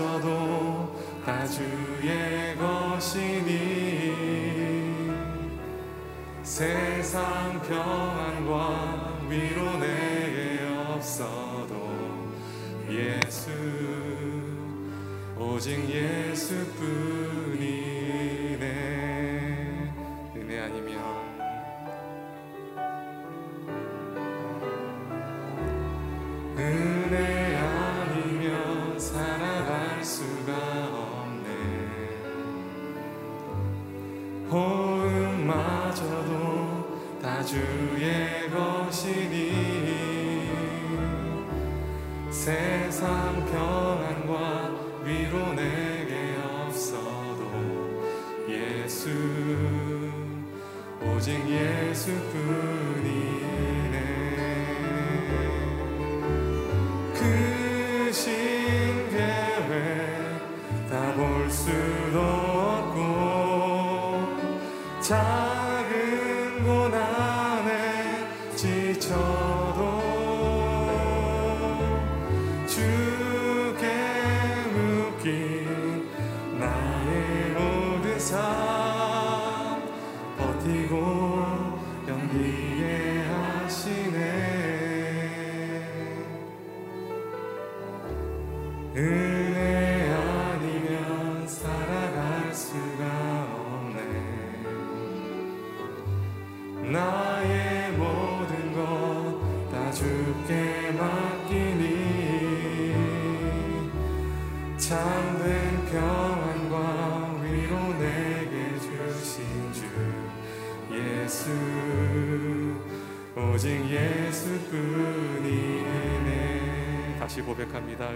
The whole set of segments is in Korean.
없어도 다 주의 것이니 세상 평안과 위로 내게 없어도 예수 오직 예수뿐이 주의 것이니 세상 평안과 위로 내게 없어도 예수 오직 예수뿐이네. 그신 계획 다 볼 수도 없고 자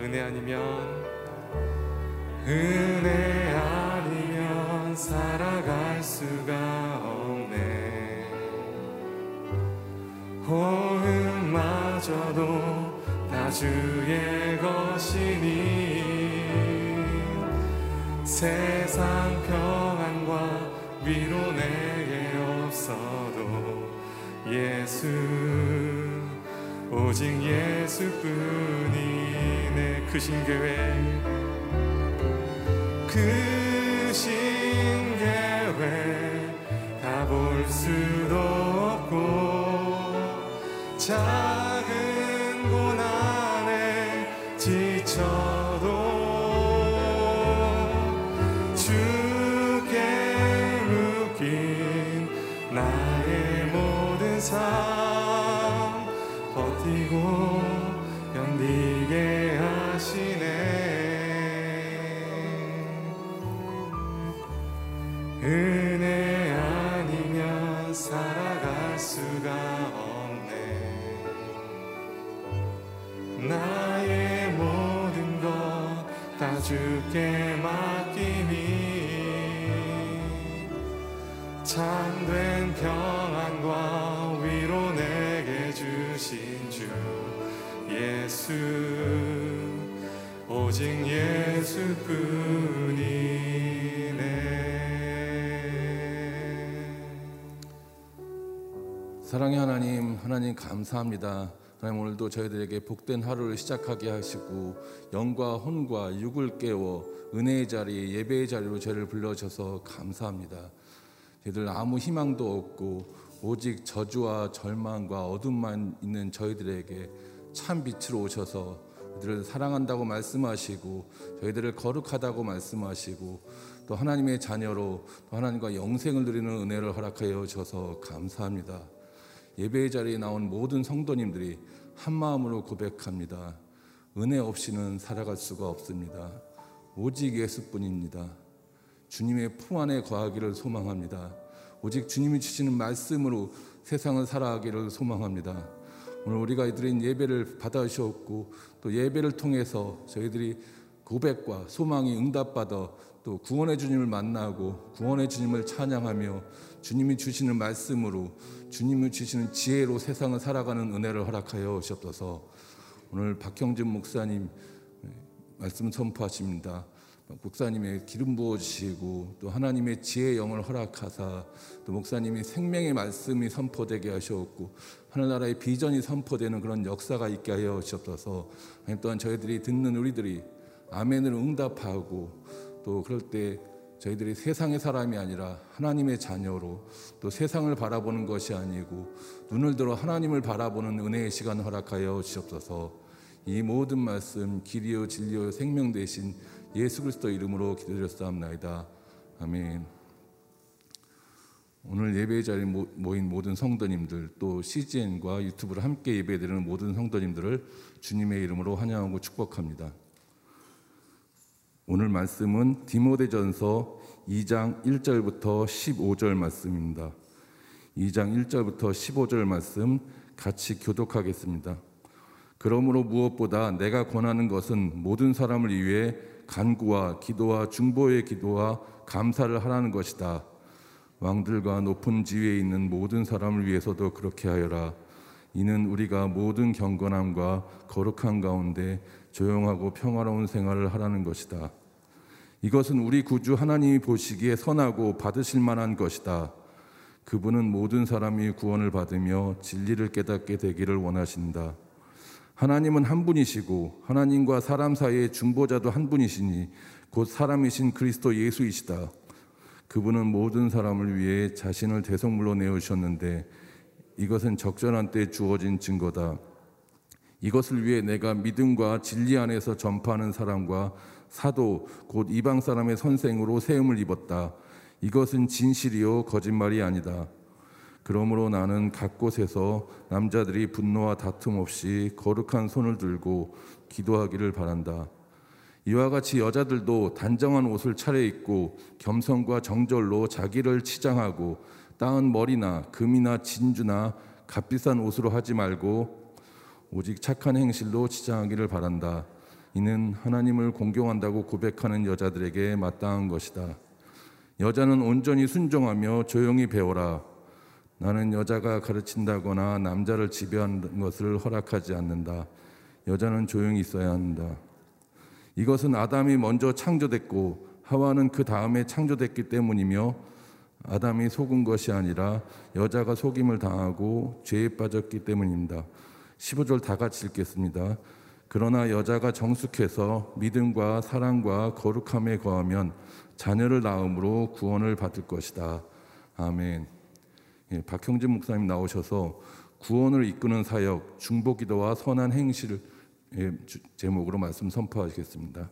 은혜 아니면 은혜 아니면 살아갈 수가 없네. 호흡마저도 다 주의 것이니 세상 평안과 위로 내게 없어도 예수 오직 예수뿐이네 크신 계획 크신 계획 다 볼 수 오직 예수뿐이네 사랑의 하나님, 하나님 감사합니다. 하나님 오늘도 저희들에게 복된 하루를 시작하게 하시고 영과 혼과 육을 깨워 은혜의 자리, 예배의 자리로 저희를 불러주셔서 감사합니다. 저희들 아무 희망도 없고 오직 저주와 절망과 어둠만 있는 저희들에게 참 빛으로 오셔서 저희들을 사랑한다고 말씀하시고 저희들을 거룩하다고 말씀하시고 또 하나님의 자녀로 또 하나님과 영생을 누리는 은혜를 허락하여 주셔서 감사합니다. 예배의 자리에 나온 모든 성도님들이 한 마음으로 고백합니다. 은혜 없이는 살아갈 수가 없습니다. 오직 예수뿐입니다. 주님의 품 안에 거하기를 소망합니다. 오직 주님이 주시는 말씀으로 세상을 살아가기를 소망합니다. 오늘 우리가 드린 예배를 받아주셨고 또 예배를 통해서 저희들이 고백과 소망이 응답받아 또 구원의 주님을 만나고 구원의 주님을 찬양하며 주님이 주시는 말씀으로 주님이 주시는 지혜로 세상을 살아가는 은혜를 허락하여 주옵소서. 오늘 박형진 목사님 말씀 선포하십니다. 목사님의 기름 부어 주시고 또 하나님의 지혜 영을 허락하사 또 목사님이 생명의 말씀이 선포되게 하셨고 하늘나라의 비전이 선포되는 그런 역사가 있게 하여 주옵소서. 하나님 또한 저희들이 듣는 우리들이 아멘으로 응답하고 또 그럴 때 저희들이 세상의 사람이 아니라 하나님의 자녀로 또 세상을 바라보는 것이 아니고 눈을 들어 하나님을 바라보는 은혜의 시간 허락하여 주옵소서. 이 모든 말씀 길이요 진리요 생명 되신 예수 그리스도 이름으로 기도드렸사옵나이다. 아멘. 오늘 예배 자리에 모인 모든 성도님들 또 CGN과 유튜브를 함께 예배드리는 모든 성도님들을 주님의 이름으로 환영하고 축복합니다. 오늘 말씀은 디모데전서 2장 1절부터 15절 말씀입니다. 2장 1절부터 15절 말씀 같이 교독하겠습니다. 그러므로 무엇보다 내가 권하는 것은 모든 사람을 위해 간구와 기도와 중보의 기도와 감사를 하라는 것이다. 왕들과 높은 지위에 있는 모든 사람을 위해서도 그렇게 하여라. 이는 우리가 모든 경건함과 거룩한 가운데 조용하고 평화로운 생활을 하라는 것이다. 이것은 우리 구주 하나님이 보시기에 선하고 받으실 만한 것이다. 그분은 모든 사람이 구원을 받으며 진리를 깨닫게 되기를 원하신다. 하나님은 한 분이시고 하나님과 사람 사이의 중보자도 한 분이시니 곧 사람이신 그리스도 예수이시다. 그분은 모든 사람을 위해 자신을 대성물로 내어주셨는데 이것은 적절한 때 주어진 증거다. 이것을 위해 내가 믿음과 진리 안에서 전파하는 사람과 사도 곧 이방 사람의 선생으로 세움을 입었다. 이것은 진실이요 거짓말이 아니다. 그러므로 나는 각 곳에서 남자들이 분노와 다툼 없이 거룩한 손을 들고 기도하기를 바란다. 이와 같이 여자들도 단정한 옷을 차려입고 겸손과 정절로 자기를 치장하고 따은 머리나 금이나 진주나 값비싼 옷으로 하지 말고 오직 착한 행실로 치장하기를 바란다. 이는 하나님을 공경한다고 고백하는 여자들에게 마땅한 것이다. 여자는 온전히 순종하며 조용히 배워라. 나는 여자가 가르친다거나 남자를 지배하는 것을 허락하지 않는다. 여자는 조용히 있어야 한다. 이것은 아담이 먼저 창조됐고 하와는 그 다음에 창조됐기 때문이며 아담이 속은 것이 아니라 여자가 속임을 당하고 죄에 빠졌기 때문입니다. 15절 다 같이 읽겠습니다. 그러나 여자가 정숙해서 믿음과 사랑과 거룩함에 거하면 자녀를 낳음으로 구원을 받을 것이다. 아멘. 예, 박형진 목사님 나오셔서 구원을 이끄는 사역, 중보기도와 선한 행실을 예, 제목으로 말씀 선포하겠습니다.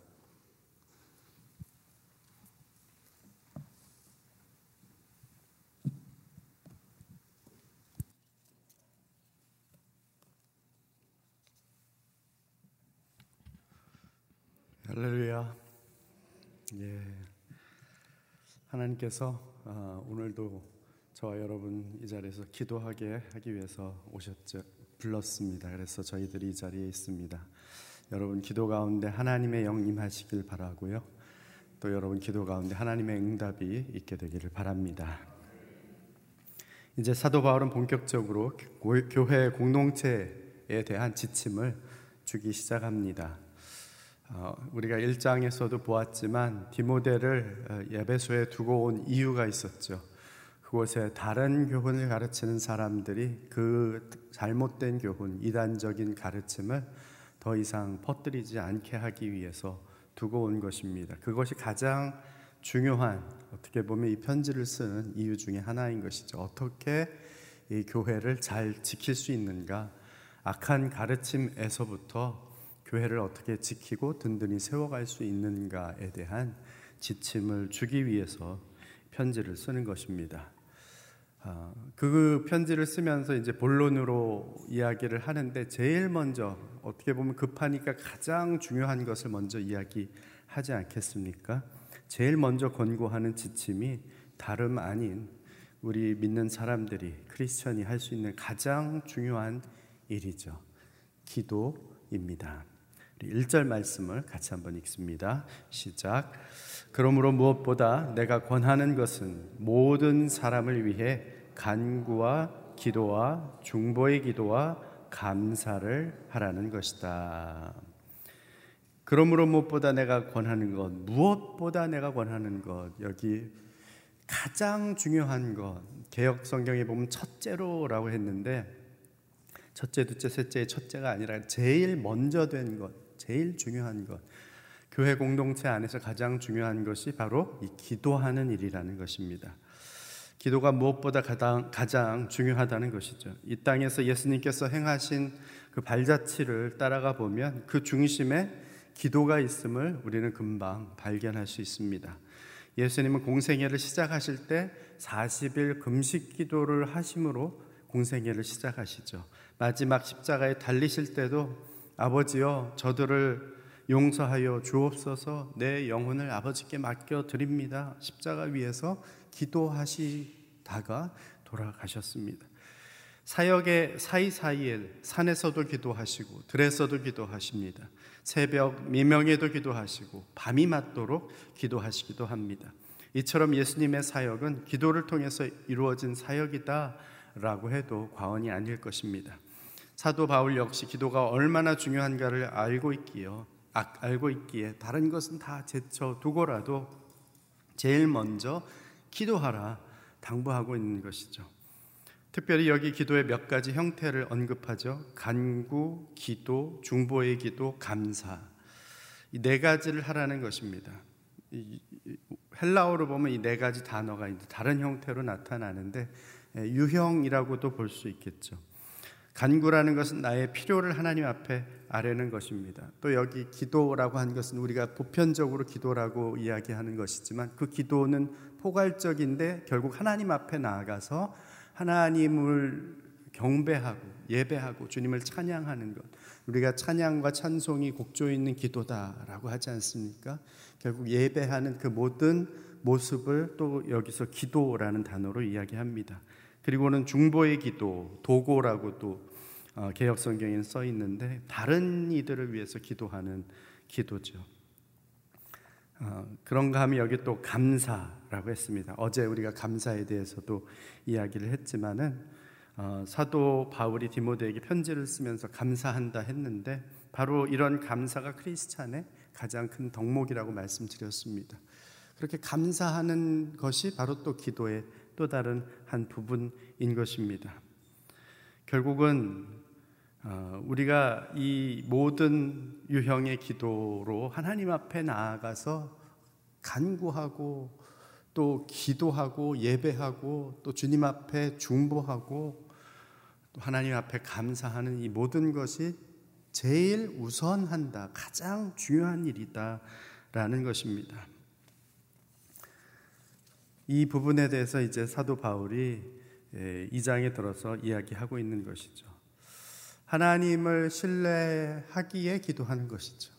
할렐루야. 예. 하나님께서 아, 오늘도 저와 여러분 이 자리에서 기도하게 하기 위해서 오셨죠. 불렀습니다. 그래서 저희들이 이 자리에 있습니다. 여러분 기도 가운데 하나님의 영 임하시길 바라고요. 또 여러분 기도 가운데 하나님의 응답이 있게 되기를 바랍니다. 이제 사도 바울은 본격적으로 교회 공동체에 대한 지침을 주기 시작합니다. 어, 우리가 1장에서도 보았지만 디모데를 어, 예배소에 두고 온 이유가 있었죠. 그곳에 다른 교훈을 가르치는 사람들이 그 잘못된 교훈, 이단적인 가르침을 더 이상 퍼뜨리지 않게 하기 위해서 두고 온 것입니다. 그것이 가장 중요한 어떻게 보면 이 편지를 쓰는 이유 중에 하나인 것이죠. 어떻게 이 교회를 잘 지킬 수 있는가? 악한 가르침에서부터 교회를 어떻게 지키고 든든히 세워갈 수 있는가에 대한 지침을 주기 위해서 편지를 쓰는 것입니다. 아, 그 편지를 쓰면서 이제 본론으로 이야기를 하는데 제일 먼저 어떻게 보면 급하니까 가장 중요한 것을 먼저 이야기하지 않겠습니까? 제일 먼저 권고하는 지침이 다름 아닌 우리 믿는 사람들이 크리스천이 할 수 있는 가장 중요한 일이죠. 기도입니다. 1절 말씀을 같이 한번 읽습니다. 시작. 그러므로 무엇보다 내가 권하는 것은 모든 사람을 위해 간구와 기도와 중보의 기도와 감사를 하라는 것이다. 그러므로 무엇보다 내가 권하는 것, 무엇보다 내가 권하는 것, 여기 가장 중요한 것, 개혁 성경에 보면 첫째로라고 했는데, 첫째, 둘째, 셋째의 첫째가 아니라 제일 먼저 된 것, 제일 중요한 것, 교회 공동체 안에서 가장 중요한 것이 바로 이 기도하는 일이라는 것입니다. 기도가 무엇보다 가장, 가장 중요하다는 것이죠. 이 땅에서 예수님께서 행하신 그 발자취를 따라가 보면 그 중심에 기도가 있음을 우리는 금방 발견할 수 있습니다. 예수님은 공생애를 시작하실 때 40일 금식 기도를 하심으로 공생애를 시작하시죠. 마지막 십자가에 달리실 때도 아버지여 저들을 용서하여 주옵소서 내 영혼을 아버지께 맡겨 드립니다. 십자가 위에서 기도하시다가 돌아가셨습니다. 사역의 사이사이에 산에서도 기도하시고 들에서도 기도하십니다. 새벽 미명에도 기도하시고 밤이 맞도록 기도하시기도 합니다. 이처럼 예수님의 사역은 기도를 통해서 이루어진 사역이다라고 해도 과언이 아닐 것입니다. 사도 바울 역시 기도가 얼마나 중요한가를 알고 있기요. 아, 알고 있기에 다른 것은 다 제쳐 두고라도 제일 먼저 기도하라 당부하고 있는 것이죠. 특별히 여기 기도의 몇 가지 형태를 언급하죠. 간구, 기도, 중보의 기도, 감사. 이 네 가지를 하라는 것입니다. 헬라어로 보면 이 네 가지 단어가 다른 형태로 나타나는데 유형이라고도 볼 수 있겠죠. 간구라는 것은 나의 필요를 하나님 앞에 아뢰는 것입니다. 또 여기 기도라고 한 것은 우리가 보편적으로 기도라고 이야기하는 것이지만 그 기도는 포괄적인데 결국 하나님 앞에 나아가서 하나님을 경배하고 예배하고 주님을 찬양하는 것. 우리가 찬양과 찬송이 곡조 있는 기도다라고 하지 않습니까? 결국 예배하는 그 모든 모습을 또 여기서 기도라는 단어로 이야기합니다. 그리고는 중보의 기도, 도고라고 또 어, 개혁 성경에는 써 있는데 다른 이들을 위해서 기도하는 기도죠. 어, 그런가 하면 여기 또 감사라고 했습니다. 어제 우리가 감사에 대해서도 이야기를 했지만은 어, 사도 바울이 디모데에게 편지를 쓰면서 감사한다 했는데 바로 이런 감사가 크리스찬의 가장 큰 덕목이라고 말씀드렸습니다. 그렇게 감사하는 것이 바로 또 기도의 또 다른 한 부분인 것입니다. 결국은 어, 우리가 이 모든 유형의 기도로 하나님 앞에 나아가서 간구하고 또 기도하고 예배하고 또 주님 앞에 중보하고 또 하나님 앞에 감사하는 이 모든 것이 제일 우선한다. 가장 중요한 일이다라는 것입니다. 이 부분에 대해서 이제 사도 바울이 예, 이 장에 들어서 이야기하고 있는 것이죠. 하나님을 신뢰하기에 기도하는 것이죠.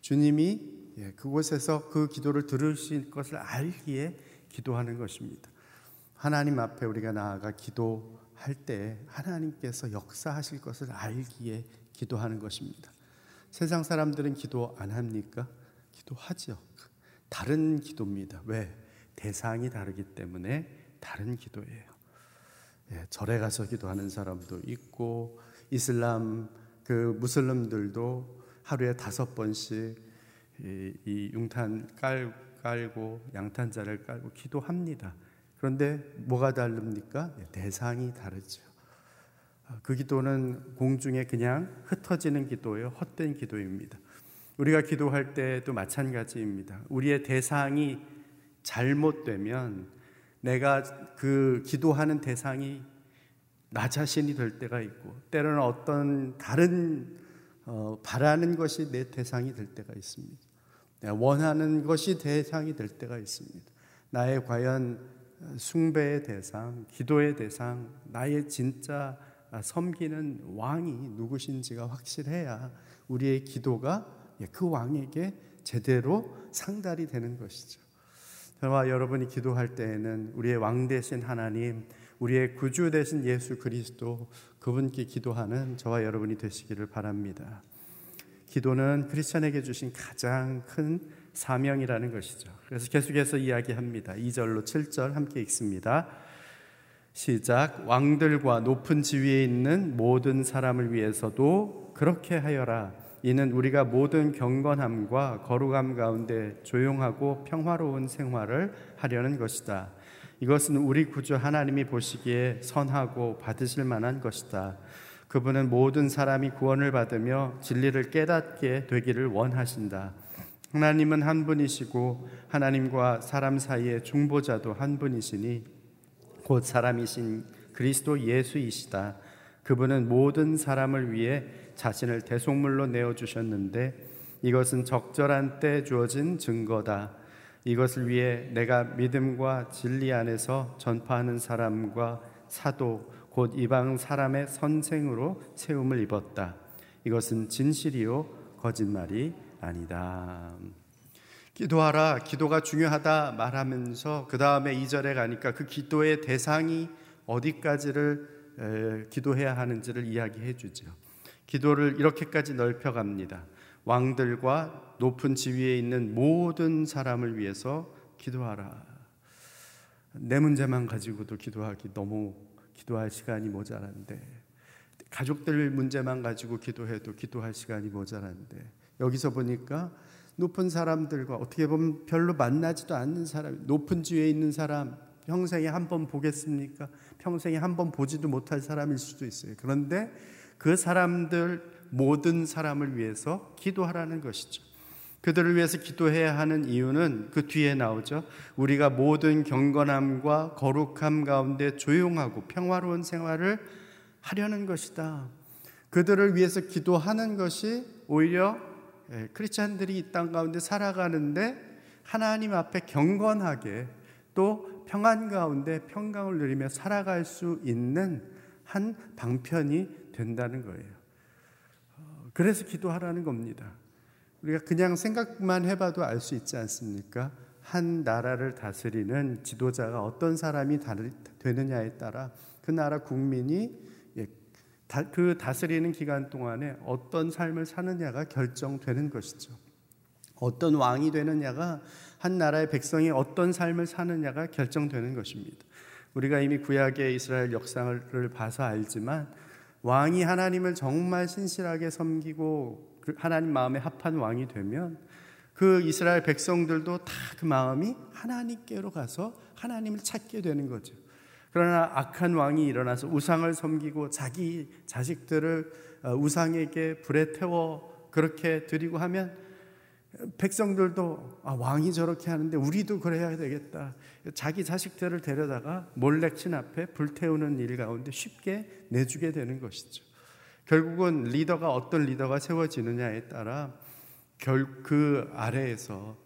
주님이 예, 그곳에서 그 기도를 들으실 것을 알기에 기도하는 것입니다. 하나님 앞에 우리가 나아가 기도할 때 하나님께서 역사하실 것을 알기에 기도하는 것입니다. 세상 사람들은 기도 안 합니까? 기도하죠. 다른 기도입니다. 왜? 대상이 다르기 때문에 다른 기도예요. 예, 절에 가서 기도하는 사람도 있고 이슬람 그 무슬림들도 하루에 다섯 번씩 이, 이 융탄 깔, 깔고 양탄자를 깔고 기도합니다. 그런데 뭐가 다릅니까? 예, 대상이 다르죠. 아, 그 기도는 공중에 그냥 흩어지는 기도예요. 헛된 기도입니다. 우리가 기도할 때도 마찬가지입니다. 우리의 대상이 잘못되면 내가 그 기도하는 대상이 나 자신이 될 때가 있고 때로는 어떤 다른 어, 바라는 것이 내 대상이 될 때가 있습니다. 원하는 것이 대상이 될 때가 있습니다. 나의 과연 숭배의 대상, 기도의 대상, 나의 진짜 섬기는 왕이 누구신지가 확실해야 우리의 기도가 그 왕에게 제대로 상달이 되는 것이죠. 저와 여러분이 기도할 때에는 우리의 왕 대신 하나님, 우리의 구주 대신 예수 그리스도 그분께 기도하는 저와 여러분이 되시기를 바랍니다. 기도는 크리스천에게 주신 가장 큰 사명이라는 것이죠. 그래서 계속해서 이야기합니다. 2절로 7절 함께 읽습니다. 시작. 왕들과 높은 지위에 있는 모든 사람을 위해서도 그렇게 하여라. 이는 우리가 모든 경건함과 거룩함 가운데 조용하고 평화로운 생활을 하려는 것이다. 이것은 우리 구주 하나님이 보시기에 선하고 받으실 만한 것이다. 그분은 모든 사람이 구원을 받으며 진리를 깨닫게 되기를 원하신다. 하나님은 한 분이시고 하나님과 사람 사이의 중보자도 한 분이시니 곧 사람이신 그리스도 예수이시다. 그분은 모든 사람을 위해 자신을 대속물로 내어 주셨는데 이것은 적절한 때 주어진 증거다. 이것을 위해 내가 믿음과 진리 안에서 전파하는 사람과 사도 곧 이방 사람의 선생으로 세움을 입었다. 이것은 진실이요 거짓말이 아니다. 기도하라. 기도가 중요하다 말하면서 그 다음에 2절에 가니까 그 기도의 대상이 어디까지를 기도해야 하는지를 이야기해 주죠. 기도를 이렇게까지 넓혀 갑니다. 왕들과 높은 지위에 있는 모든 사람을 위해서 기도하라. 내 문제만 가지고도 기도하기 너무 기도할 시간이 모자란데 가족들 문제만 가지고 기도해도 기도할 시간이 모자란데 여기서 보니까 높은 사람들과 어떻게 보면 별로 만나지도 않는 사람, 높은 지위에 있는 사람, 평생에 한 번 보겠습니까? 평생에 한 번 보지도 못할 사람일 수도 있어요. 그런데 그 사람들 모든 사람을 위해서 기도하라는 것이죠. 그들을 위해서 기도해야 하는 이유는 그 뒤에 나오죠. 우리가 모든 경건함과 거룩함 가운데 조용하고 평화로운 생활을 하려는 것이다. 그들을 위해서 기도하는 것이 오히려 예, 크리스찬들이 이 땅 가운데 살아가는데 하나님 앞에 경건하게 또 평안 가운데 평강을 누리며 살아갈 수 있는 한 방편이 된다는 거예요. 어, 그래서 기도하라는 겁니다. 우리가 그냥 생각만 해봐도 알 수 있지 않습니까? 한 나라를 다스리는 지도자가 어떤 사람이 되느냐에 따라 그 나라 국민이 예, 그 다스리는 기간 동안에 어떤 삶을 사느냐가 결정되는 것이죠. 어떤 왕이 되느냐가 한 나라의 백성이 어떤 삶을 사느냐가 결정되는 것입니다. 우리가 이미 구약의 이스라엘 역사를 봐서 알지만 왕이 하나님을 정말 신실하게 섬기고 그 하나님 마음에 합한 왕이 되면 그 이스라엘 백성들도 다 그 마음이 하나님께로 가서 하나님을 찾게 되는 거죠. 그러나 악한 왕이 일어나서 우상을 섬기고 자기 자식들을 어, 우상에게 불에 태워 그렇게 드리고 하면 백성들도 아, 왕이 저렇게 하는데 우리도 그래야 되겠다. 자기 자식들을 데려다가 몰렉신 앞에 불태우는 일 가운데 쉽게 내주게 되는 것이죠. 결국은 리더가 어떤 리더가 세워지느냐에 따라 결, 그 아래에서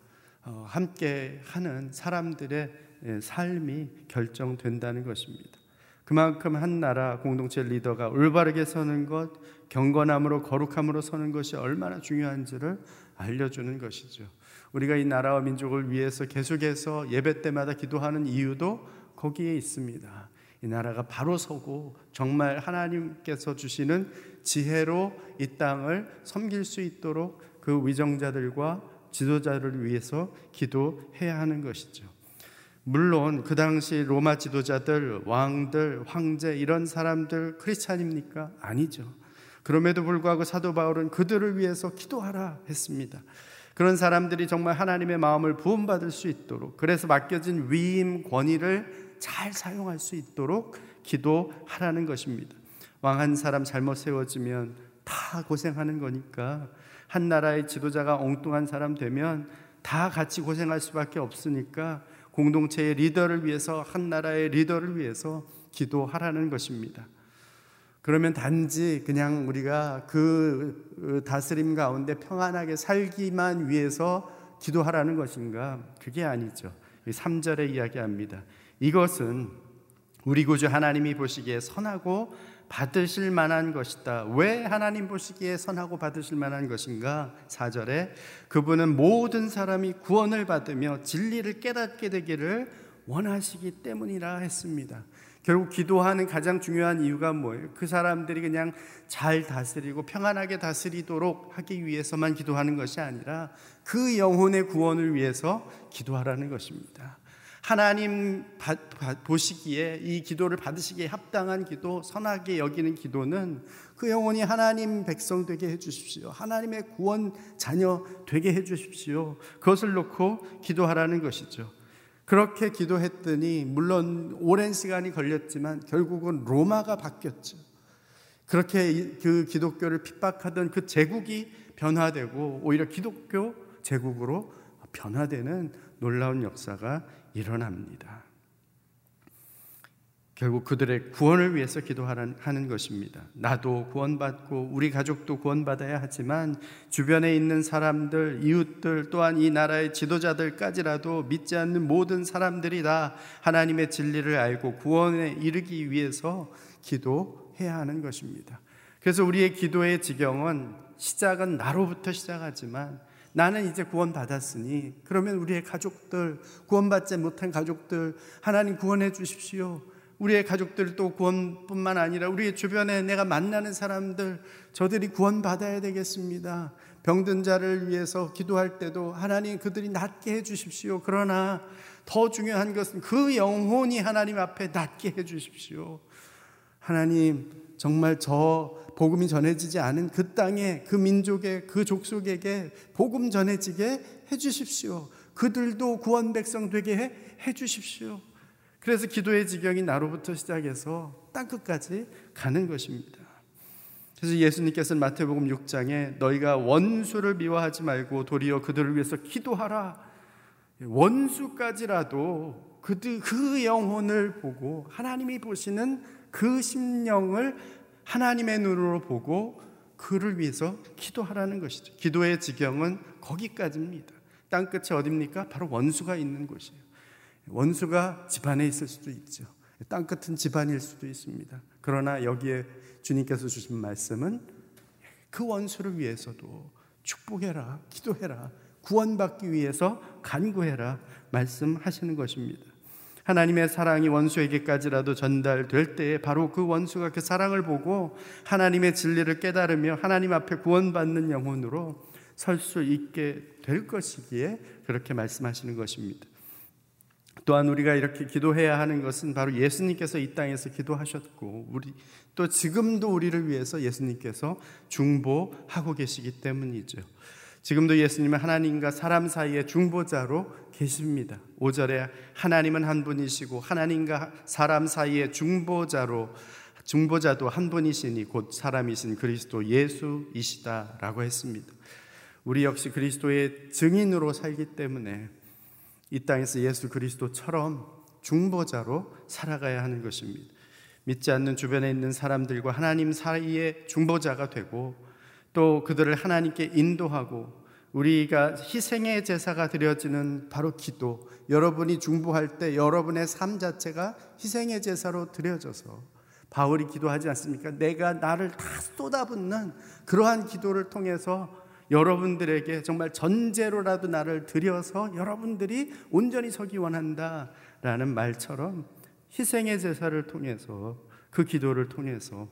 어, 함께 하는 사람들의 예, 삶이 결정된다는 것입니다. 그만큼 한 나라 공동체 리더가 올바르게 서는 것, 경건함으로 거룩함으로 서는 것이 얼마나 중요한지를 알려주는 것이죠. 우리가 이 나라와 민족을 위해서 계속해서 예배 때마다 기도하는 이유도 거기에 있습니다. 이 나라가 바로 서고 정말 하나님께서 주시는 지혜로 이 땅을 섬길 수 있도록 그 위정자들과 지도자를 위해서 기도해야 하는 것이죠. 물론 그 당시 로마 지도자들, 왕들, 황제 이런 사람들 크리스찬입니까? 아니죠. 그럼에도 불구하고 사도 바울은 그들을 위해서 기도하라 했습니다. 그런 사람들이 정말 하나님의 마음을 부음받을 수 있도록 그래서 맡겨진 위임 권위를 잘 사용할 수 있도록 기도하라는 것입니다. 왕 한 사람 잘못 세워지면 다 고생하는 거니까 한 나라의 지도자가 엉뚱한 사람 되면 다 같이 고생할 수밖에 없으니까 공동체의 리더를 위해서 한 나라의 리더를 위해서 기도하라는 것입니다. 그러면 단지 그냥 우리가 그 다스림 가운데 평안하게 살기만 위해서 기도하라는 것인가? 그게 아니죠. 3절에 이야기합니다. 이것은 우리 구주 하나님이 보시기에 선하고 받으실 만한 것이다. 왜 하나님 보시기에 선하고 받으실 만한 것인가? 4절에 그분은 모든 사람이 구원을 받으며 진리를 깨닫게 되기를 원하시기 때문이라 했습니다. 결국 기도하는 가장 중요한 이유가 뭐예요? 그 사람들이 그냥 잘 다스리고 평안하게 다스리도록 하기 위해서만 기도하는 것이 아니라 그 영혼의 구원을 위해서 기도하라는 것입니다. 하나님 보시기에 이 기도를 받으시기에 합당한 기도, 선하게 여기는 기도는 그 영혼이 하나님 백성 되게 해 주십시오. 하나님의 구원 자녀 되게 해 주십시오. 그것을 놓고 기도하라는 것이죠. 그렇게 기도했더니 물론 오랜 시간이 걸렸지만 결국은 로마가 바뀌었죠. 그렇게 그 기독교를 핍박하던 그 제국이 변화되고 오히려 기독교 제국으로 변화되는 놀라운 역사가 일어납니다. 결국 그들의 구원을 위해서 기도하는 것입니다. 나도 구원받고 우리 가족도 구원받아야 하지만 주변에 있는 사람들, 이웃들 또한 이 나라의 지도자들까지라도 믿지 않는 모든 사람들이 다 하나님의 진리를 알고 구원에 이르기 위해서 기도해야 하는 것입니다. 그래서 우리의 기도의 지경은 시작은 나로부터 시작하지만 나는 이제 구원받았으니 그러면 우리의 가족들 구원받지 못한 가족들 하나님 구원해 주십시오. 우리의 가족들 또 구원뿐만 아니라 우리의 주변에 내가 만나는 사람들 저들이 구원받아야 되겠습니다. 병든 자를 위해서 기도할 때도 하나님 그들이 낫게 해 주십시오. 그러나 더 중요한 것은 그 영혼이 하나님 앞에 낫게 해 주십시오. 하나님 정말 저 복음이 전해지지 않은 그 땅에 그 민족의 그 족속에게 복음 전해지게 해 주십시오. 그들도 구원 백성 되게 해, 해 주십시오. 그래서 기도의 지경이 나로부터 시작해서 땅끝까지 가는 것입니다. 그래서 예수님께서는 마태복음 6장에 너희가 원수를 미워하지 말고 도리어 그들을 위해서 기도하라. 원수까지라도 그들 그 영혼을 보고 하나님이 보시는 그 심령을 하나님의 눈으로 보고 그를 위해서 기도하라는 것이죠. 기도의 지경은 거기까지입니다. 땅끝이 어딥니까? 바로 원수가 있는 곳이에요. 원수가 집안에 있을 수도 있죠. 땅 끝은 집안일 수도 있습니다. 그러나 여기에 주님께서 주신 말씀은 그 원수를 위해서도 축복해라, 기도해라, 구원받기 위해서 간구해라 말씀하시는 것입니다. 하나님의 사랑이 원수에게까지라도 전달될 때에 바로 그 원수가 그 사랑을 보고 하나님의 진리를 깨달으며 하나님 앞에 구원받는 영혼으로 설 수 있게 될 것이기에 그렇게 말씀하시는 것입니다. 또한 우리가 이렇게 기도해야 하는 것은 바로 예수님께서 이 땅에서 기도하셨고 우리 또 지금도 우리를 위해서 예수님께서 중보하고 계시기 때문이죠. 지금도 예수님은 하나님과 사람 사이의 중보자로 계십니다. 5절에 하나님은 한 분이시고 하나님과 사람 사이의 중보자로 중보자도 한 분이시니 곧 사람이신 그리스도 예수이시다라고 했습니다. 우리 역시 그리스도의 증인으로 살기 때문에 이 땅에서 예수 그리스도처럼 중보자로 살아가야 하는 것입니다. 믿지 않는 주변에 있는 사람들과 하나님 사이의 중보자가 되고 또 그들을 하나님께 인도하고 우리가 희생의 제사가 드려지는 바로 기도. 여러분이 중보할 때 여러분의 삶 자체가 희생의 제사로 드려져서 바울이 기도하지 않습니까? 내가 나를 다 쏟아붓는 그러한 기도를 통해서 여러분들에게 정말 전제로라도 나를 드려서 여러분들이 온전히 서기 원한다 라는 말처럼 희생의 제사를 통해서 그 기도를 통해서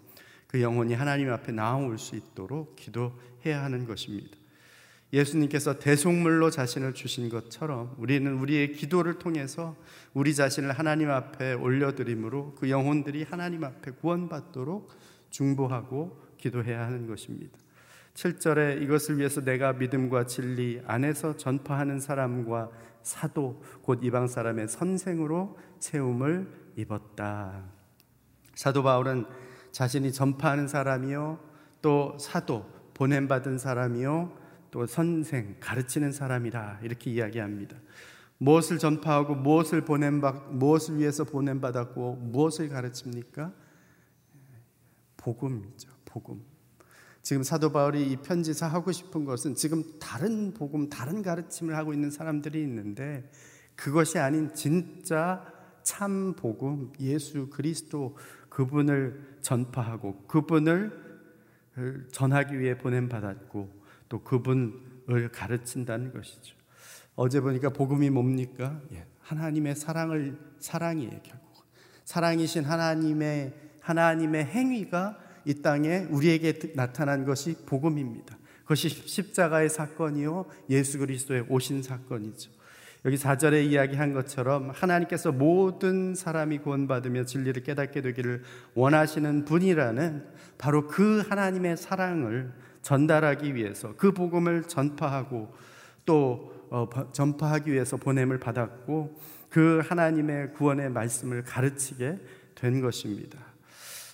그 영혼이 하나님 앞에 나올 수 있도록 기도해야 하는 것입니다. 예수님께서 대속물로 자신을 주신 것처럼 우리는 우리의 기도를 통해서 우리 자신을 하나님 앞에 올려드림으로 그 영혼들이 하나님 앞에 구원받도록 중보하고 기도해야 하는 것입니다. 7절에 이것을 위해서 내가 믿음과 진리 안에서 전파하는 사람과 사도 곧 이방 사람의 선생으로 세움을 입었다. 사도 바울은 자신이 전파하는 사람이요 또 사도 보냄 받은 사람이요 또 선생 가르치는 사람이라 이렇게 이야기합니다. 무엇을 전파하고 무엇을 보냄 받 무엇을 위해서 보냄 받았고 무엇을 가르칩니까? 복음이죠. 복음. 지금 사도 바울이 이 편지에서 하고 싶은 것은 지금 다른 복음, 다른 가르침을 하고 있는 사람들이 있는데 그것이 아닌 진짜 참 복음, 예수 그리스도 그분을 전파하고 그분을 전하기 위해 보냄 받았고 또 그분을 가르친다는 것이죠. 어제 보니까 복음이 뭡니까? 예, 하나님의 사랑을 사랑이에요 결국 사랑이신 하나님의 하나님의 행위가 이 땅에 우리에게 나타난 것이 복음입니다. 그것이 십자가의 사건이요 예수 그리스도의 오신 사건이죠. 여기 4절에 이야기한 것처럼 하나님께서 모든 사람이 구원받으며 진리를 깨닫게 되기를 원하시는 분이라는 바로 그 하나님의 사랑을 전달하기 위해서 그 복음을 전파하고 또 어, 전파하기 위해서 보냄을 받았고 그 하나님의 구원의 말씀을 가르치게 된 것입니다.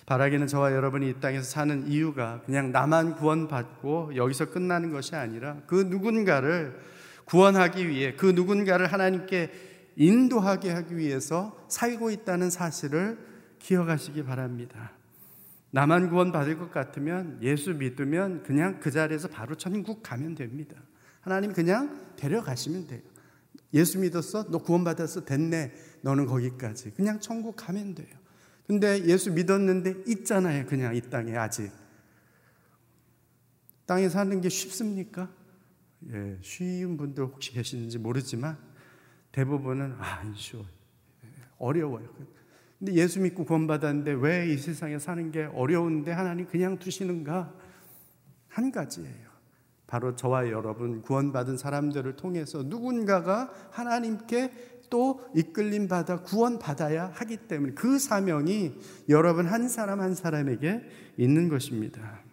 바라기는 저와 여러분이 이 땅에서 사는 이유가 그냥 나만 구원받고 여기서 끝나는 것이 아니라 그 누군가를 구원하기 위해 그 누군가를 하나님께 인도하게 하기 위해서 살고 있다는 사실을 기억하시기 바랍니다. 나만 구원받을 것 같으면 예수 믿으면 그냥 그 자리에서 바로 천국 가면 됩니다. 하나님 그냥 데려가시면 돼요. 예수 믿었어? 너 구원받았어? 됐네. 너는 거기까지. 그냥 천국 가면 돼요. 근데 예수 믿었는데 있잖아요. 그냥 이 땅에 아직. 땅에 사는 게 쉽습니까? 예, 쉬운 분들 혹시 계시는지 모르지만 대부분은 아, 안 쉬워. 어려워요. 근데 예수 믿고 구원받았는데 왜 이 세상에 사는 게 어려운데 하나님 그냥 두시는가? 한 가지예요. 바로 저와 여러분 구원받은 사람들을 통해서 누군가가 하나님께 또 이끌림 받아 구원 받아야 하기 때문에 그 사명이 여러분 한 사람 한 사람에게 있는 것입니다.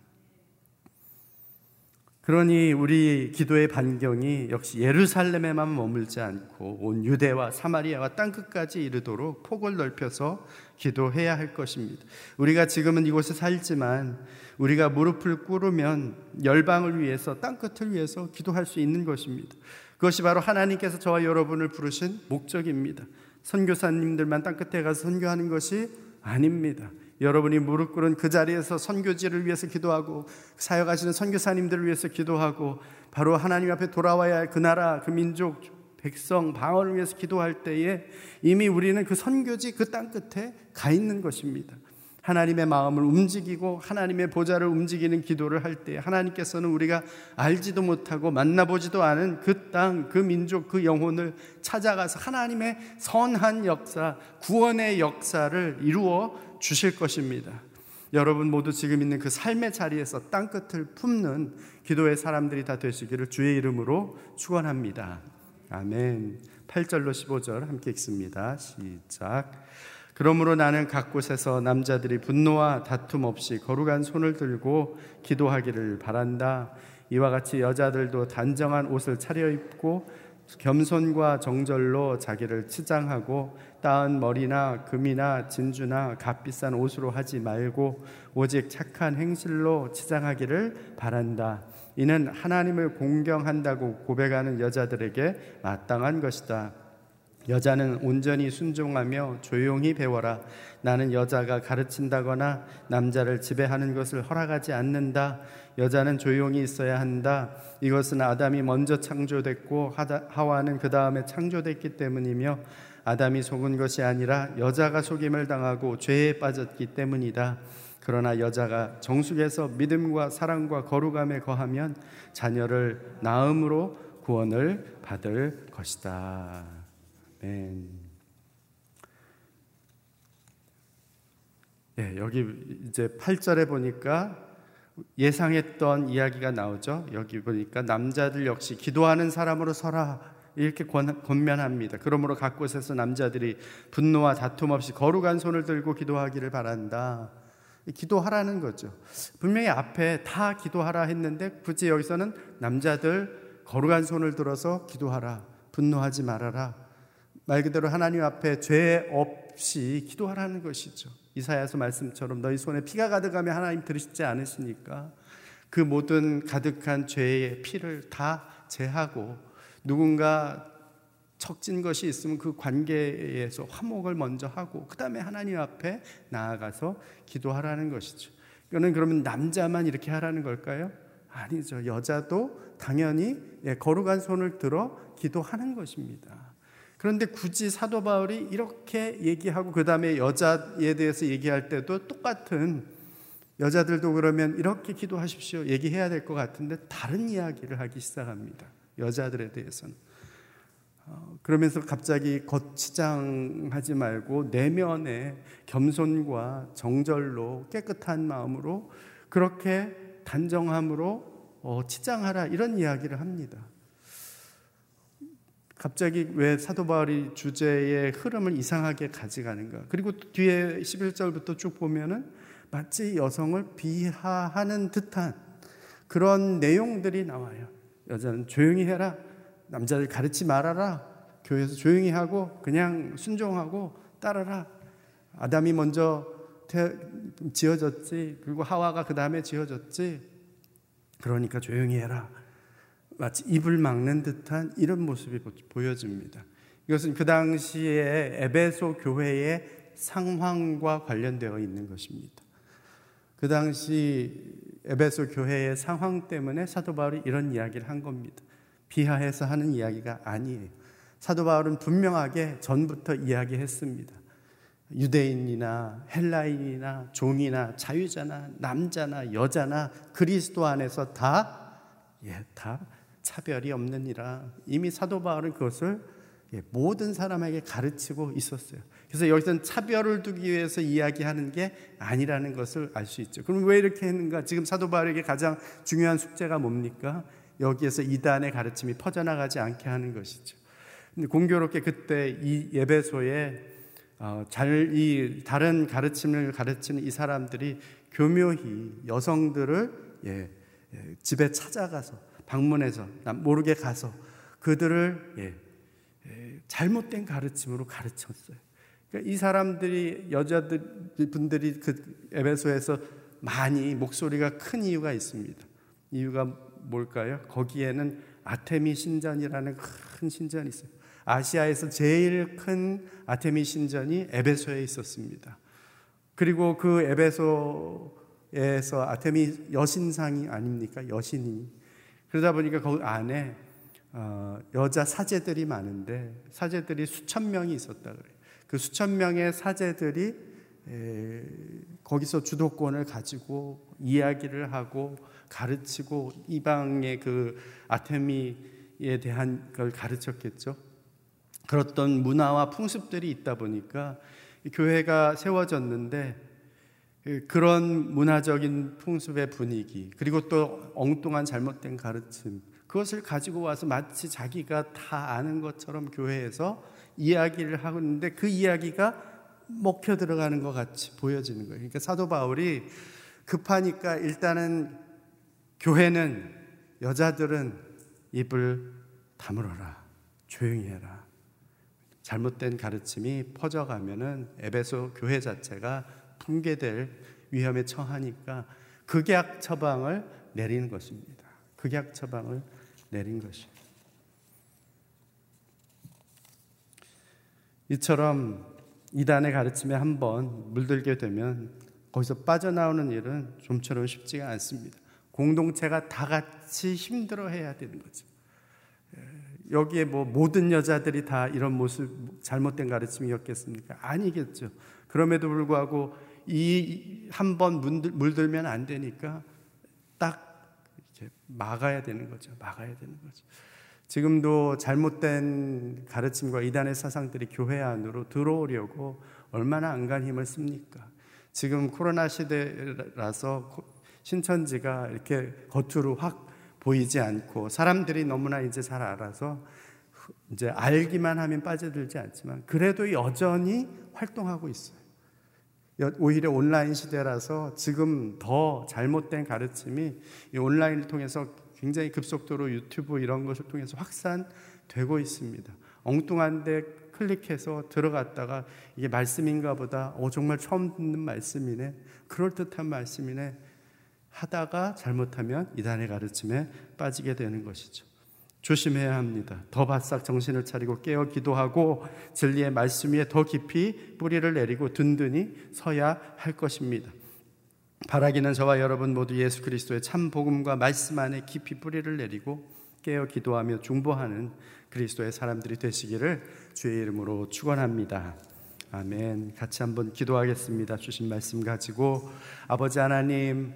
그러니 우리 기도의 반경이 역시 예루살렘에만 머물지 않고 온 유대와 사마리아와 땅 끝까지 이르도록 폭을 넓혀서 기도해야 할 것입니다. 우리가 지금은 이곳에 살지만 우리가 무릎을 꿇으면 열방을 위해서 땅 끝을 위해서 기도할 수 있는 것입니다. 그것이 바로 하나님께서 저와 여러분을 부르신 목적입니다. 선교사님들만 땅 끝에 가서 선교하는 것이 아닙니다. 여러분이 무릎 꿇은 그 자리에서 선교지를 위해서 기도하고 사역하시는 선교사님들을 위해서 기도하고 바로 하나님 앞에 돌아와야 할 그 나라, 그 민족, 백성, 방언을 위해서 기도할 때에 이미 우리는 그 선교지 그 땅 끝에 가 있는 것입니다. 하나님의 마음을 움직이고 하나님의 보좌를 움직이는 기도를 할 때 하나님께서는 우리가 알지도 못하고 만나보지도 않은 그 땅, 그 민족, 그 영혼을 찾아가서 하나님의 선한 역사, 구원의 역사를 이루어 주실 것입니다. 여러분 모두 지금 있는 그 삶의 자리에서 땅 끝을 품는 기도의 사람들이 다 되시기를 주의 이름으로 축원합니다. 아멘. 8절로 15절 함께 읽습니다. 시작. 그러므로 나는 각 곳에서 남자들이 분노와 다툼 없이 거룩한 손을 들고 기도하기를 바란다. 이와 같이 여자들도 단정한 옷을 차려입고 겸손과 정절로 자기를 치장하고 따은 머리나 금이나 진주나 값비싼 옷으로 하지 말고 오직 착한 행실로 치장하기를 바란다. 이는 하나님을 공경한다고 고백하는 여자들에게 마땅한 것이다. 여자는 온전히 순종하며 조용히 배워라. 나는 여자가 가르친다거나 남자를 지배하는 것을 허락하지 않는다. 여자는 조용히 있어야 한다. 이것은 아담이 먼저 창조됐고 하와는 그 다음에 창조됐기 때문이며 아담이 속은 것이 아니라 여자가 속임을 당하고 죄에 빠졌기 때문이다. 그러나 여자가 정숙에서 믿음과 사랑과 거룩함에 거하면 자녀를 낳음으로 구원을 받을 것이다. 아멘. 예, 여기 이제 8절에 보니까 예상했던 이야기가 나오죠. 여기 보니까 남자들 역시 기도하는 사람으로 서라 이렇게 권, 면합니다 그러므로 각 곳에서 남자들이 분노와 다툼 없이 거룩한 손을 들고 기도하기를 바란다. 기도하라는 거죠. 분명히 앞에 다 기도하라 했는데 굳이 여기서는 남자들 거룩한 손을 들어서 기도하라. 분노하지 말아라. 말 그대로 하나님 앞에 죄 없이 기도하라는 것이죠. 이사야서 말씀처럼 너희 손에 피가 가득하면 하나님 들으시지 않으시니까 그 모든 가득한 죄의 피를 다 제하고 누군가 척진 것이 있으면 그 관계에서 화목을 먼저 하고 그 다음에 하나님 앞에 나아가서 기도하라는 것이죠. 이거는 그러면 남자만 이렇게 하라는 걸까요? 아니죠. 여자도 당연히 예, 거룩한 손을 들어 기도하는 것입니다. 그런데 굳이 사도 바울이 이렇게 얘기하고 그 다음에 여자에 대해서 얘기할 때도 똑같은 여자들도 그러면 이렇게 기도하십시오 얘기해야 될 것 같은데 다른 이야기를 하기 시작합니다. 여자들에 대해서는. 어, 그러면서 갑자기 거치장하지 말고 내면의 겸손과 정절로 깨끗한 마음으로 그렇게 단정함으로 어, 치장하라 이런 이야기를 합니다. 갑자기 왜 사도 바울이 주제의 흐름을 이상하게 가져가는가? 그리고 뒤에 11절부터 쭉 보면은 마치 여성을 비하하는 듯한 그런 내용들이 나와요. 여자는 조용히 해라. 남자들 가르치 말아라. 교회에서 조용히 하고 그냥 순종하고 따라라. 아담이 먼저 태, 지어졌지. 그리고 하와가 그 다음에 지어졌지. 그러니까 조용히 해라. 마치 입을 막는 듯한 이런 모습이 보여집니다. 이것은 그 당시에 에베소 교회의 상황과 관련되어 있는 것입니다. 그 당시 에베소 교회의 상황 때문에 사도 바울이 이런 이야기를 한 겁니다. 비하해서 하는 이야기가 아니에요. 사도 바울은 분명하게 전부터 이야기했습니다. 유대인이나 헬라인이나 종이나 자유자나 남자나 여자나 그리스도 안에서 다, 예, 다 차별이 없느니라. 이미 사도 바울은 그것을 예, 모든 사람에게 가르치고 있었어요. 그래서 여기서는 차별을 두기 위해서 이야기하는 게 아니라는 것을 알 수 있죠. 그럼 왜 이렇게 했는가? 지금 사도 바울에게 가장 중요한 숙제가 뭡니까? 여기에서 이단의 가르침이 퍼져나가지 않게 하는 것이죠. 근데 공교롭게 그때 이 예배소에 어, 잘 이 다른 가르침을 가르치는 이 사람들이 교묘히 여성들을 예, 예, 집에 찾아가서 방문해서 모르게 가서 그들을 예, 예, 잘못된 가르침으로 가르쳤어요. 그러니까 이 사람들이 여자들 분들이 그 에베소에서 많이 목소리가 큰 이유가 있습니다. 이유가 뭘까요? 거기에는 아테미 신전이라는 큰 신전이 있어요. 아시아에서 제일 큰 아테미 신전이 에베소에 있었습니다. 그리고 그 에베소에서 아테미 여신상이 아닙니까? 여신이 그러다 보니까 거기 안에 어, 여자 사제들이 많은데 사제들이 수천 명이 있었다 그래요. 그 수천 명의 사제들이 에, 거기서 주도권을 가지고 이야기를 하고 가르치고 이방의 그 아테미에 대한 걸 가르쳤겠죠. 그렇던 문화와 풍습들이 있다 보니까 교회가 세워졌는데 그 그런 문화적인 풍습의 분위기, 그리고 또 엉뚱한 잘못된 가르침, 그것을 가지고 와서 마치 자기가 다 아는 것처럼 교회에서 이야기를 하고 있는데 그 이야기가 먹혀 들어가는 것 같이 보여지는 거예요. 그러니까 사도 바울이 급하니까 일단은 교회는 여자들은 입을 다물어라. 조용히 해라. 잘못된 가르침이 퍼져가면은 에베소 교회 자체가 붕괴될 위험에 처하니까 극약 처방을 내리는 것입니다. 극약 처방을 내린 것이. 이처럼 이단의 가르침에 한번 물들게 되면 거기서 빠져나오는 일은 좀처럼 쉽지가 않습니다. 공동체가 다 같이 힘들어 해야 되는 거죠. 예, 여기에 뭐 모든 여자들이 다 이런 모습 잘못된 가르침이었겠습니까? 아니겠죠. 그럼에도 불구하고 이 한 번 물들면 안 되니까 딱 막아야 되는 거죠. 막아야 되는 거죠. 지금도 잘못된 가르침과 이단의 사상들이 교회 안으로 들어오려고 얼마나 안간 힘을 씁니까? 지금 코로나 시대라서 신천지가 이렇게 겉으로 확 보이지 않고 사람들이 너무나 이제 잘 알아서 이제 알기만 하면 빠져들지 않지만 그래도 여전히 활동하고 있어요. 오히려 온라인 시대라서 지금 더 잘못된 가르침이 온라인을 통해서 굉장히 급속도로 유튜브 이런 것을 통해서 확산되고 있습니다. 엉뚱한데 클릭해서 들어갔다가 이게 말씀인가 보다 어 정말 처음 듣는 말씀이네 그럴듯한 말씀이네 하다가 잘못하면 이단의 가르침에 빠지게 되는 것이죠. 조심해야 합니다. 더 바싹 정신을 차리고 깨어 기도하고 진리의 말씀 위에 더 깊이 뿌리를 내리고 든든히 서야 할 것입니다. 바라기는 저와 여러분 모두 예수 그리스도의 참 복음과 말씀 안에 깊이 뿌리를 내리고 깨어 기도하며 중보하는 그리스도의 사람들이 되시기를 주의 이름으로 축원합니다. 아멘. 같이 한번 기도하겠습니다. 주신 말씀 가지고 아버지 하나님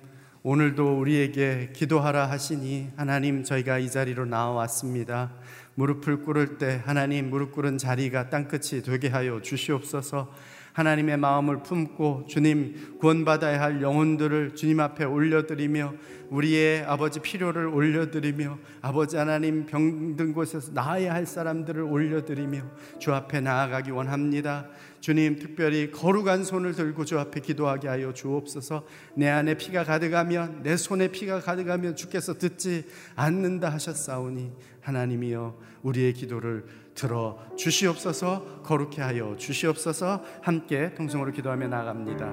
오늘도 우리에게 기도하라 하시니 하나님 저희가 이 자리로 나와왔습니다. 무릎을 꿇을 때 하나님 무릎 꿇은 자리가 땅끝이 되게 하여 주시옵소서. 하나님의 마음을 품고 주님 구원받아야 할 영혼들을 주님 앞에 올려드리며 우리의 아버지 필요를 올려드리며 아버지 하나님 병든 곳에서 나아야 할 사람들을 올려드리며 주 앞에 나아가기 원합니다. 주님 특별히 거룩한 손을 들고 주 앞에 기도하게 하여 주옵소서 내 안에 피가 가득하면 내 손에 피가 가득하면 주께서 듣지 않는다 하셨사오니 하나님이여 우리의 기도를 들어 주시옵소서 거룩해 하여 주시옵소서 함께 통성으로 기도하며 나아갑니다.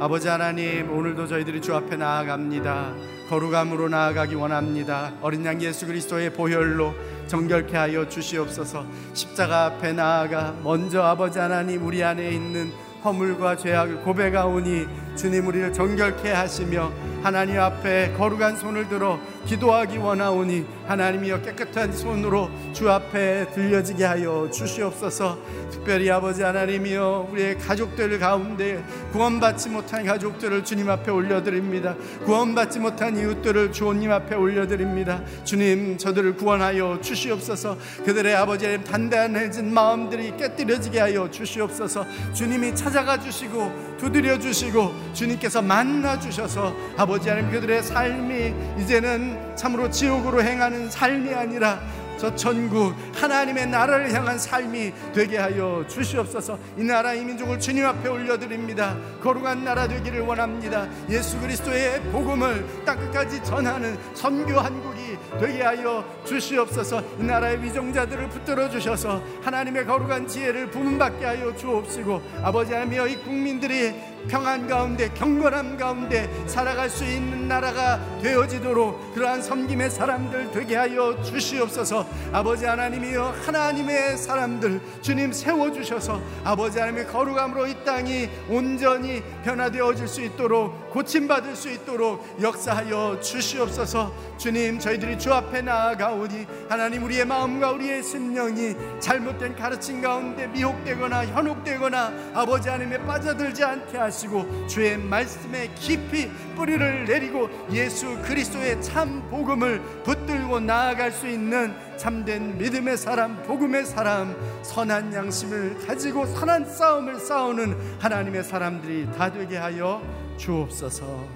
아버지 하나님 오늘도 저희들이 주 앞에 나아갑니다. 거룩함으로 나아가기 원합니다. 어린 양 예수 그리스도의 보혈로 정결케 하여 주시옵소서 십자가 앞에 나아가 먼저 아버지 하나님 우리 안에 있는 허물과 죄악을 고백하오니 주님 우리를 정결케 하시며 하나님 앞에 거룩한 손을 들어 기도하기 원하오니 하나님이여 깨끗한 손으로 주 앞에 들려지게 하여 주시옵소서. 특별히 아버지 하나님이여 우리의 가족들 가운데 구원받지 못한 가족들을 주님 앞에 올려드립니다. 구원받지 못한 이웃들을 주님 앞에 올려드립니다. 주님 저들을 구원하여 주시옵소서. 그들의 아버지 의 단단해진 마음들이 깨뜨려지게 하여 주시옵소서. 주님이 찾아가 주시고 두드려 주시고 주님께서 만나 주셔서 아버지 하나님 그들의 삶이 이제는 참으로 지옥으로 행하는 삶이 아니라 저 천국 하나님의 나라를 향한 삶이 되게 하여 주시옵소서. 이 나라 이 민족을 주님 앞에 올려드립니다. 거룩한 나라 되기를 원합니다. 예수 그리스도의 복음을 땅끝까지 전하는 선교 한국이 되게 하여 주시옵소서. 이 나라의 위정자들을 붙들어 주셔서 하나님의 거룩한 지혜를 부문받게 하여 주옵시고 아버지 하나님이여 이 국민들이 평안 가운데 경건함 가운데 살아갈 수 있는 나라가 되어지도록 그러한 섬김의 사람들 되게 하여 주시옵소서. 아버지 하나님이여 하나님의 사람들 주님 세워주셔서 아버지 하나님의 거룩함으로 이 땅이 온전히 변화되어질 수 있도록 고침받을 수 있도록 역사하여 주시옵소서. 주님 저희들이 주 앞에 나아가오니 하나님 우리의 마음과 우리의 심령이 잘못된 가르침 가운데 미혹되거나 현혹되거나 아버지 하나님에 빠져들지 않게 하시 고 주의 말씀에 깊이 뿌리를 내리고 예수 그리스도의 참 복음을 붙들고 나아갈 수 있는 참된 믿음의 사람, 복음의 사람, 선한 양심을 가지고 선한 싸움을 싸우는 하나님의 사람들이 다 되게 하여 주옵소서.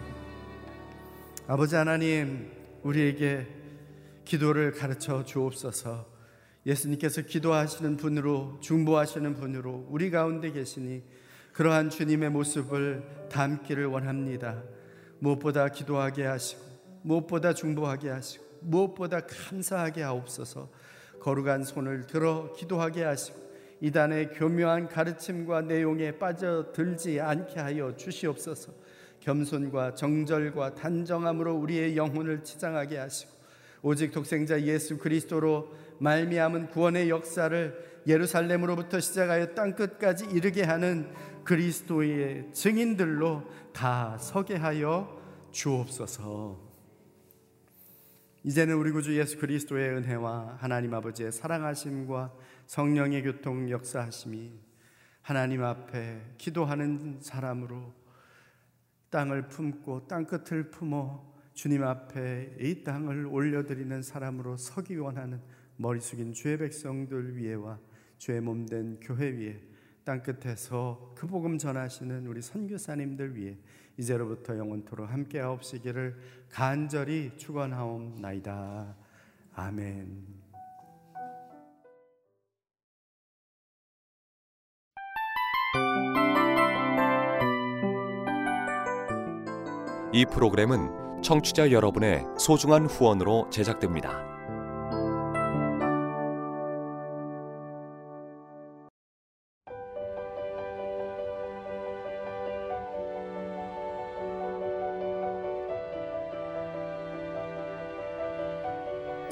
아버지 하나님, 우리에게 기도를 가르쳐 주옵소서. 예수님께서 기도하시는 분으로 중보하시는 분으로 우리 가운데 계시니 그러한 주님의 모습을 담기를 원합니다. 무엇보다 기도하게 하시고 무엇보다 중보하게 하시고 무엇보다 감사하게 하옵소서. 거룩한 손을 들어 기도하게 하시고 이단의 교묘한 가르침과 내용에 빠져들지 않게 하여 주시옵소서. 겸손과 정절과 단정함으로 우리의 영혼을 치장하게 하시고 오직 독생자 예수 그리스도로 말미암은 구원의 역사를 예루살렘으로부터 시작하여 땅 끝까지 이르게 하는 그리스도의 증인들로 다 서게 하여 주옵소서. 이제는 우리 구주 예수 그리스도의 은혜와 하나님 아버지의 사랑하심과 성령의 교통 역사하심이 하나님 앞에 기도하는 사람으로 땅을 품고 땅 끝을 품어 주님 앞에 이 땅을 올려드리는 사람으로 서기 원하는 머리 숙인 주의 백성들 위에와 주의 몸 된 교회 위에 땅 끝에서 그 복음 전하시는 우리 선교사님들 위해 이제로부터 영원토록 함께 하옵시기를 간절히 축원하옵나이다. 아멘. 이 프로그램은 청취자 여러분의 소중한 후원으로 제작됩니다.